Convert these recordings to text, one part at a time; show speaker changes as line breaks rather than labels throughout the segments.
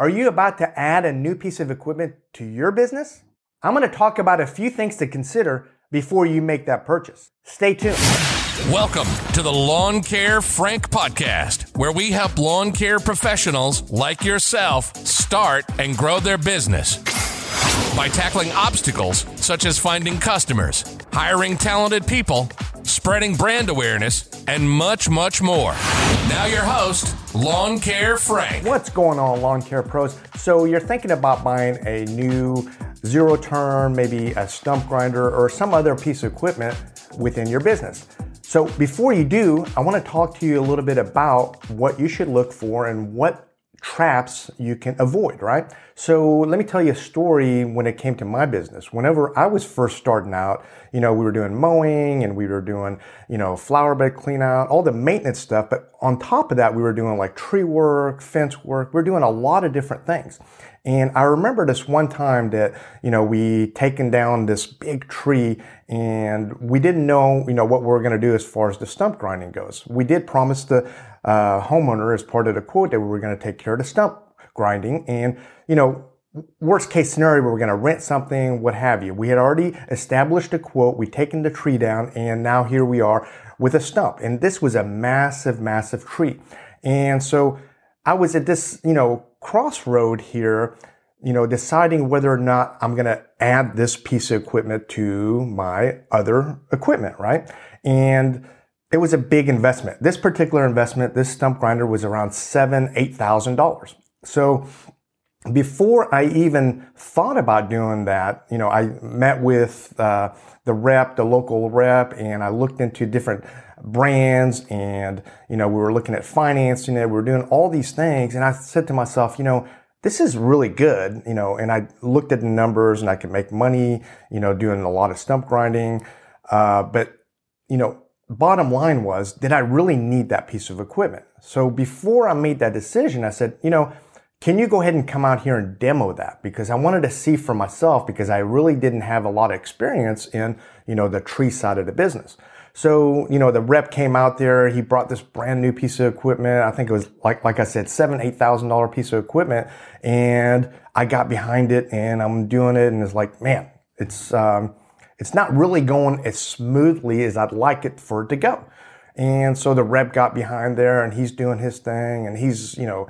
Are you about to add a new piece of equipment to your business? I'm going to talk about a few things to consider before you make that purchase. Stay tuned.
Welcome to the Lawn Care Frank podcast, where we help lawn care professionals like yourself start and grow their business by tackling obstacles such as finding customers, hiring talented people, spreading brand awareness, and much, much more. Now, your host, Lawn Care Frank.
What's going on, lawn care pros? So, you're thinking about buying a new zero turn, maybe a stump grinder, or some other piece of equipment within your business. So, before you do, I want to talk to you a little bit about what you should look for and what traps you can avoid, right? So let me tell you a story when it came to my business. Whenever I was first starting out, you know, we were doing mowing and we were doing, you know, flower bed clean out, all the maintenance stuff. But on top of that, we were doing like tree work, fence work. We are doing a lot of different things. And I remember this one time that, you know, we taken down this big tree and we didn't know, you know, what we were going to do as far as the stump grinding goes. We did promise the uh, homeowner as part of the quote that we were going to take care of the stump grinding. And, you know, worst case scenario, we were going to rent something, what have you. We had already established a quote. We'd taken the tree down and now here we are with a stump. And this was a massive, massive tree. And so I was at this, you know, crossroad here, you know, deciding whether or not I'm going to add this piece of equipment to my other equipment, right? And it was a big investment. This particular investment, this stump grinder was around seven, eight thousand dollars. So before I even thought about doing that, you know, I met with uh, the rep, the local rep, and I looked into different brands and, you know, we were looking at financing it. We were doing all these things. And I said to myself, you know, this is really good, you know, and I looked at the numbers and I could make money, you know, doing a lot of stump grinding. Uh, but, you know, bottom line was, did I really need that piece of equipment? So before I made that decision, I said, you know, can you go ahead and come out here and demo that? Because I wanted to see for myself because I really didn't have a lot of experience in, you know, the tree side of the business. So, you know, the rep came out there. He brought this brand new piece of equipment. I think it was like, like I said, seven, eight thousand dollar piece of equipment. And I got behind it and I'm doing it. And it's like, man, it's, um, it's not really going as smoothly as I'd like it for it to go. And so the rep got behind there and he's doing his thing and he's, you know,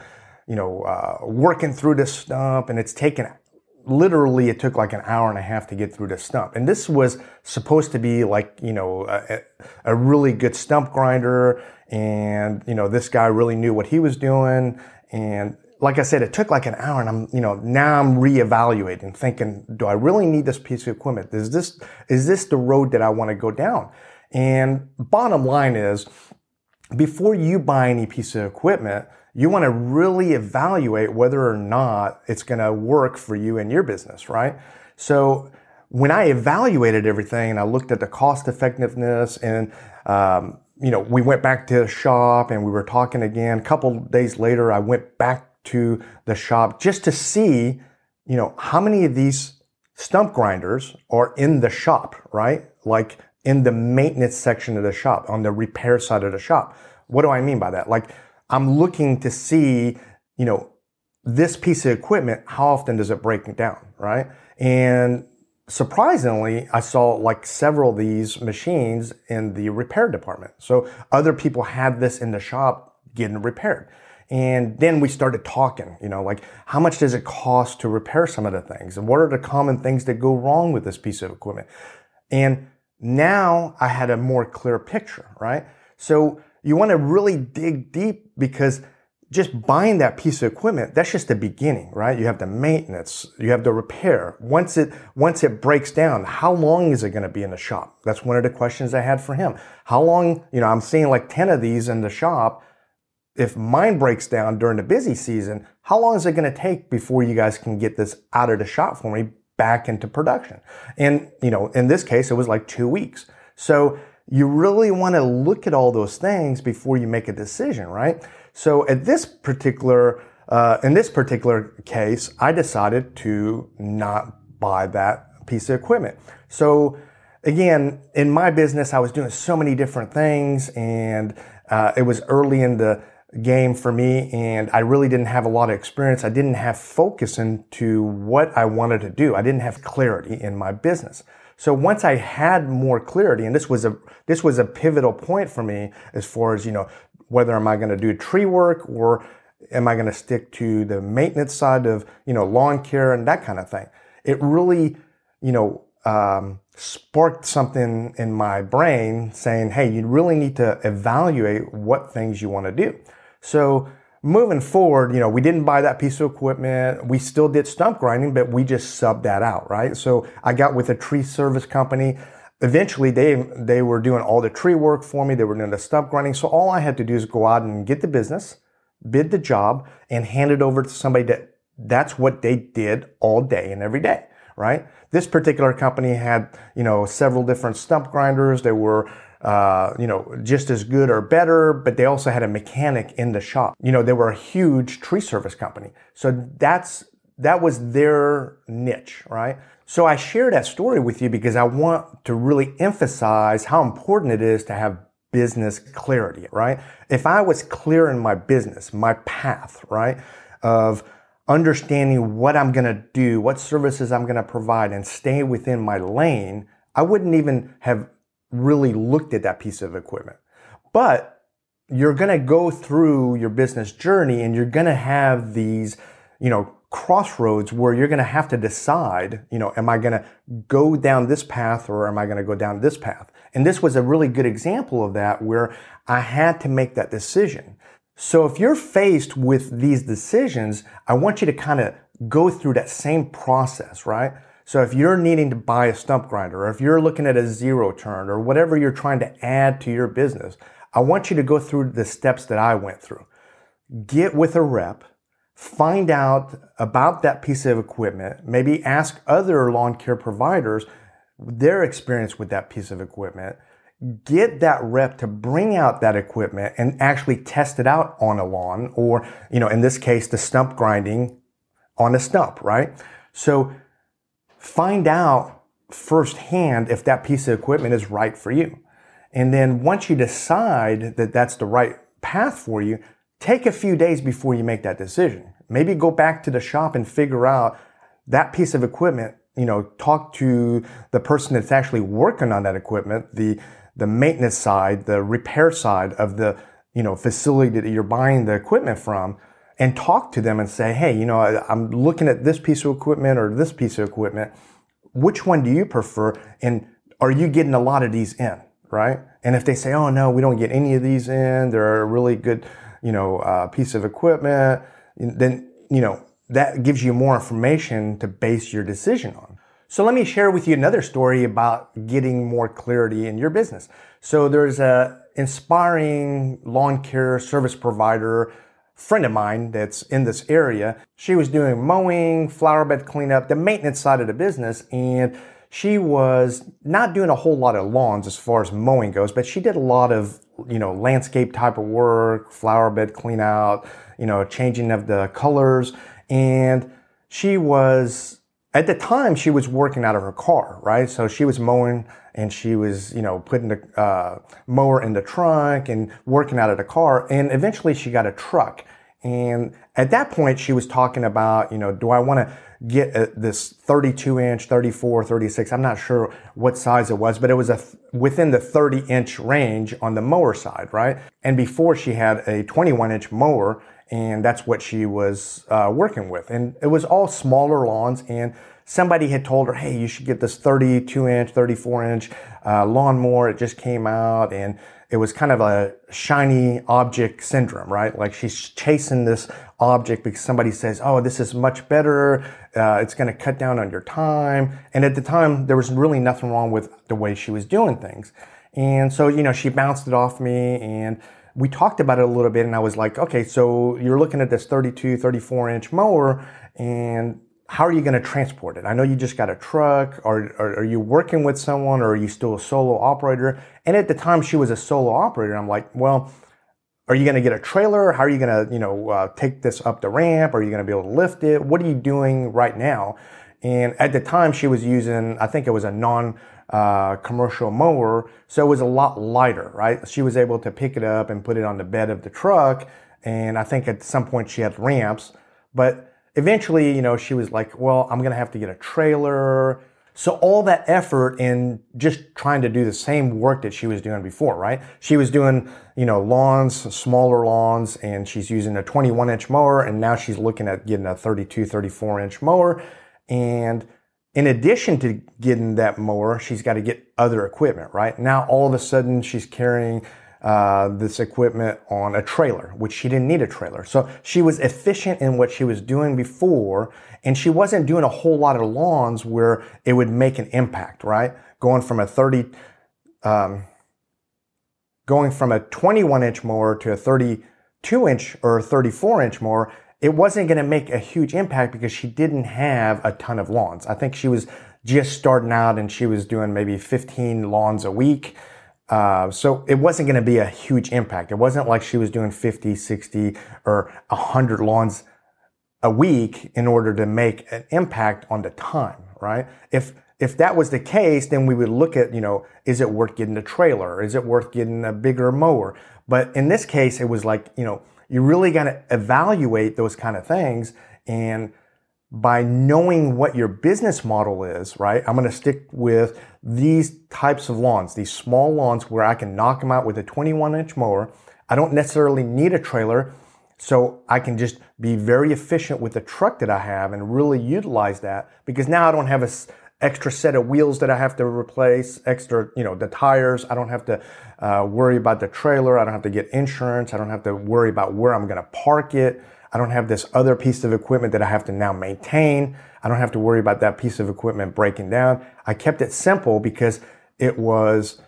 you know, uh, working through this stump and it's taken literally it took like an hour and a half to get through the stump. And this was supposed to be like, you know, a, a really good stump grinder. And, you know, this guy really knew what he was doing. And like I said, it took like an hour and I'm, you know, now I'm reevaluating, thinking, do I really need this piece of equipment? Is this, is this the road that I want to go down? And bottom line is, before you buy any piece of equipment, you want to really evaluate whether or not it's going to work for you and your business, right? So when I evaluated everything and I looked at the cost effectiveness and, um, you know, we went back to the shop and we were talking again. A couple days later, I went back to the shop just to see, you know, how many of these stump grinders are in the shop, right? Like in the maintenance section of the shop, on the repair side of the shop. What do I mean by that? Like I'm looking to see, you know, this piece of equipment, how often does it break down, right? And surprisingly, I saw like several of these machines in the repair department. So other people had this in the shop getting repaired. And then we started talking, you know, like how much does it cost to repair some of the things? And what are the common things that go wrong with this piece of equipment? And now I had a more clear picture, right? So you want to really dig deep because just buying that piece of equipment, that's just the beginning, right? You have the maintenance, you have the repair. Once it, once it breaks down, how long is it going to be in the shop? That's one of the questions I had for him. How long, you know, I'm seeing like 10 of these in the shop if mine breaks down during the busy season, how long is it going to take before you guys can get this out of the shop for me back into production? And, you know, in this case, it was like two weeks. So you really want to look at all those things before you make a decision, right? So at this particular, uh, in this particular case, I decided to not buy that piece of equipment. So again, in my business, I was doing so many different things and uh, it was early in the game for me and I really didn't have a lot of experience. I didn't have focus into what I wanted to do. I didn't have clarity in my business. So once I had more clarity, and this was a this was a pivotal point for me as far as you know whether am I going to do tree work or am I going to stick to the maintenance side of you know lawn care and that kind of thing. It really you know um, sparked something in my brain saying, hey, you really need to evaluate what things you want to do. So moving forward, you know, we didn't buy that piece of equipment. We still did stump grinding, but we just subbed that out, right? So I got with a tree service company. Eventually they, they were doing all the tree work for me. They were doing the stump grinding. So all I had to do is go out and get the business, bid the job and hand it over to somebody that that's what they did all day and every day, right? This particular company had, you know, several different stump grinders. They were uh, you know, just as good or better, but they also had a mechanic in the shop. You know, they were a huge tree service company. So that's, that was their niche, right? So I share that story with you because I want to really emphasize how important it is to have business clarity, right? If I was clear in my business, my path, right, of understanding what I'm going to do, what services I'm going to provide and stay within my lane, I wouldn't even have really looked at that piece of equipment. But you're going to go through your business journey and you're going to have these, you know, crossroads where you're going to have to decide, you know, am I going to go down this path or am I going to go down this path? And this was a really good example of that where I had to make that decision. So if you're faced with these decisions, I want you to kind of go through that same process, right? So if you're needing to buy a stump grinder, or if you're looking at a zero turn, or whatever you're trying to add to your business, I want you to go through the steps that I went through. Get with a rep, find out about that piece of equipment, maybe ask other lawn care providers their experience with that piece of equipment. Get that rep to bring out that equipment and actually test it out on a lawn, or, you know, in this case, the stump grinding on a stump, right? So find out firsthand if that piece of equipment is right for you. And then once you decide that that's the right path for you, take a few days before you make that decision. Maybe go back to the shop and figure out that piece of equipment, you know, talk to the person that's actually working on that equipment, the, the maintenance side, the repair side of the, you know, facility that you're buying the equipment from and talk to them and say, hey, you know, I'm looking at this piece of equipment or this piece of equipment. Which one do you prefer? And are you getting a lot of these in? Right? And if they say, oh no, we don't get any of these in, they're a really good, you know, uh, piece of equipment, then, you know, that gives you more information to base your decision on. So let me share with you another story about getting more clarity in your business. So there's a inspiring lawn care service provider friend of mine that's in this area. She was doing mowing, flower bed cleanup, the maintenance side of the business, and she was not doing a whole lot of lawns as far as mowing goes, but she did a lot of, you know, landscape type of work, flower bed clean out, you know, changing of the colors. And she was, at the time, she was working out of her car, right? So she was mowing and she was, you know, putting the uh, mower in the trunk and working out of the car. And eventually she got a truck. And at that point, she was talking about, you know, do I want to get a, this 32 inch, 34, 36? I'm not sure what size it was, but it was a, within the 30 inch range on the mower side, right? And before she had a 21 inch mower and that's what she was uh, working with. And it was all smaller lawns and somebody had told her, hey, you should get this 32 inch, 34 inch uh, lawnmower. It just came out and it was kind of a shiny object syndrome, right? Like she's chasing this object because somebody says, oh, this is much better. Uh, it's going to cut down on your time. And at the time, there was really nothing wrong with the way she was doing things. And so, you know, she bounced it off me and we talked about it a little bit and I was like, okay, so you're looking at this 32, 34 inch mower and how are you going to transport it? I know you just got a truck. Or, or, are you working with someone, or are you still a solo operator? And at the time, she was a solo operator. I'm like, well, are you going to get a trailer? How are you going to, you know, uh, take this up the ramp? Are you going to be able to lift it? What are you doing right now? And at the time, she was using, I think it was a non uh, commercial mower, so it was a lot lighter, right? She was able to pick it up and put it on the bed of the truck And I think at some point she had ramps, but eventually, you know, she was like, well, I'm going to have to get a trailer. So all that effort in just trying to do the same work that she was doing before, right? She was doing, you know, lawns, smaller lawns, and she's using a 21 inch mower, and now she's looking at getting a 32, 34 inch mower. And in addition to getting that mower, she's got to get other equipment, right? Now all of a sudden she's carrying uh, this equipment on a trailer, which she didn't need a trailer. So she was efficient in what she was doing before, and she wasn't doing a whole lot of lawns where it would make an impact, right? Going from a 30, um, going from a 21 inch mower to a 32 inch or 34 inch mower, it wasn't going to make a huge impact because she didn't have a ton of lawns. I think she was just starting out and she was doing maybe 15 lawns a week. Uh, so it wasn't going to be a huge impact. It wasn't like she was doing 50, 60, or 100 lawns a week in order to make an impact on the time, right? If if that was the case, then we would look at, you know, is it worth getting a trailer? Is it worth getting a bigger mower? But in this case, it was like, you know, you really got to evaluate those kind of things. And by knowing what your business model is, right? I'm going to stick with these types of lawns, these small lawns where I can knock them out with a 21 inch mower. I don't necessarily need a trailer. So I can just be very efficient with the truck that I have and really utilize that because now I don't have a extra set of wheels that I have to replace, extra, you know, the tires. I don't have to uh, worry about the trailer. I don't have to get insurance. I don't have to worry about where I'm going to park it. I don't have this other piece of equipment that I have to now maintain. I don't have to worry about that piece of equipment breaking down. I kept it simple because it was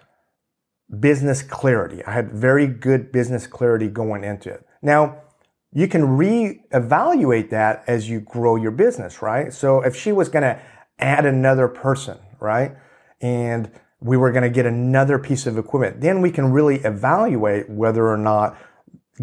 business clarity. I had very good business clarity going into it. Now, you can reevaluate that as you grow your business, right? So if she was going to add another person, right? And we were going to get another piece of equipment, then we can really evaluate whether or not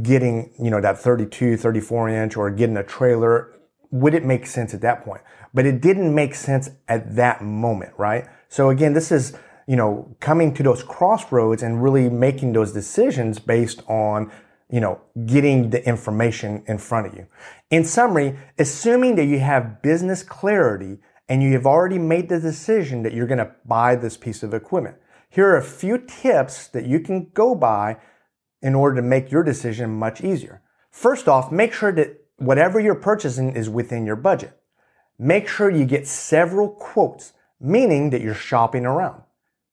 getting, you know, that 32, 34 inch or getting a trailer, would it make sense at that point? But it didn't make sense at that moment, right? So again, this is, you know, coming to those crossroads and really making those decisions based on, you know, getting the information in front of you. In summary, assuming that you have business clarity and you have already made the decision that you're going to buy this piece of equipment. Here are a few tips that you can go by in order to make your decision much easier. First off, make sure that whatever you're purchasing is within your budget. Make sure you get several quotes, meaning that you're shopping around.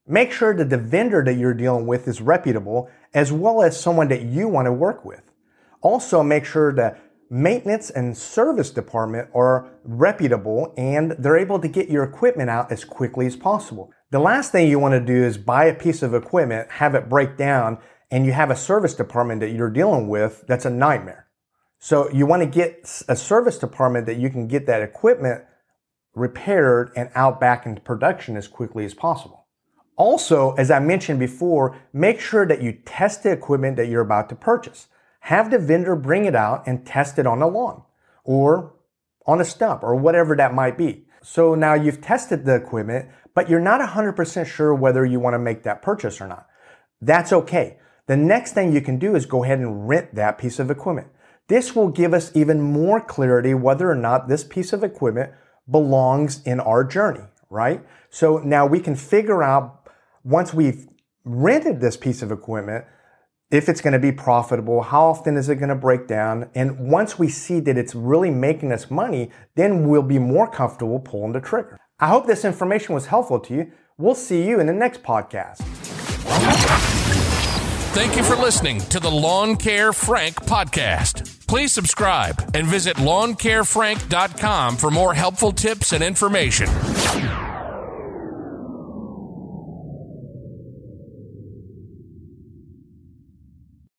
Make sure that the vendor that you're dealing with is reputable as well as someone that you want to work with. Also, make sure that maintenance and service department are reputable and they're able to get your equipment out as quickly as possible. The last thing you want to do is buy a piece of equipment, have it break down, and you have a service department that you're dealing with, that's a nightmare. So you want to get a service department that you can get that equipment repaired and out back into production as quickly as possible. Also, as I mentioned before, make sure that you test the equipment that you're about to purchase. Have the vendor bring it out and test it on a lawn or on a stump or whatever that might be. So now you've tested the equipment, but you're not 100% sure whether you want to make that purchase or not. That's okay. The next thing you can do is go ahead and rent that piece of equipment. This will give us even more clarity whether or not this piece of equipment belongs in our journey, right? So now we can figure out once we've rented this piece of equipment, if it's going to be profitable, how often is it going to break down? And once we see that it's really making us money, then we'll be more comfortable pulling the trigger. I hope this information was helpful to you. We'll see you in the next podcast.
Thank you for listening to the Lawn Care Frank podcast. Please subscribe and visit lawncarefrank.com for more helpful tips and information.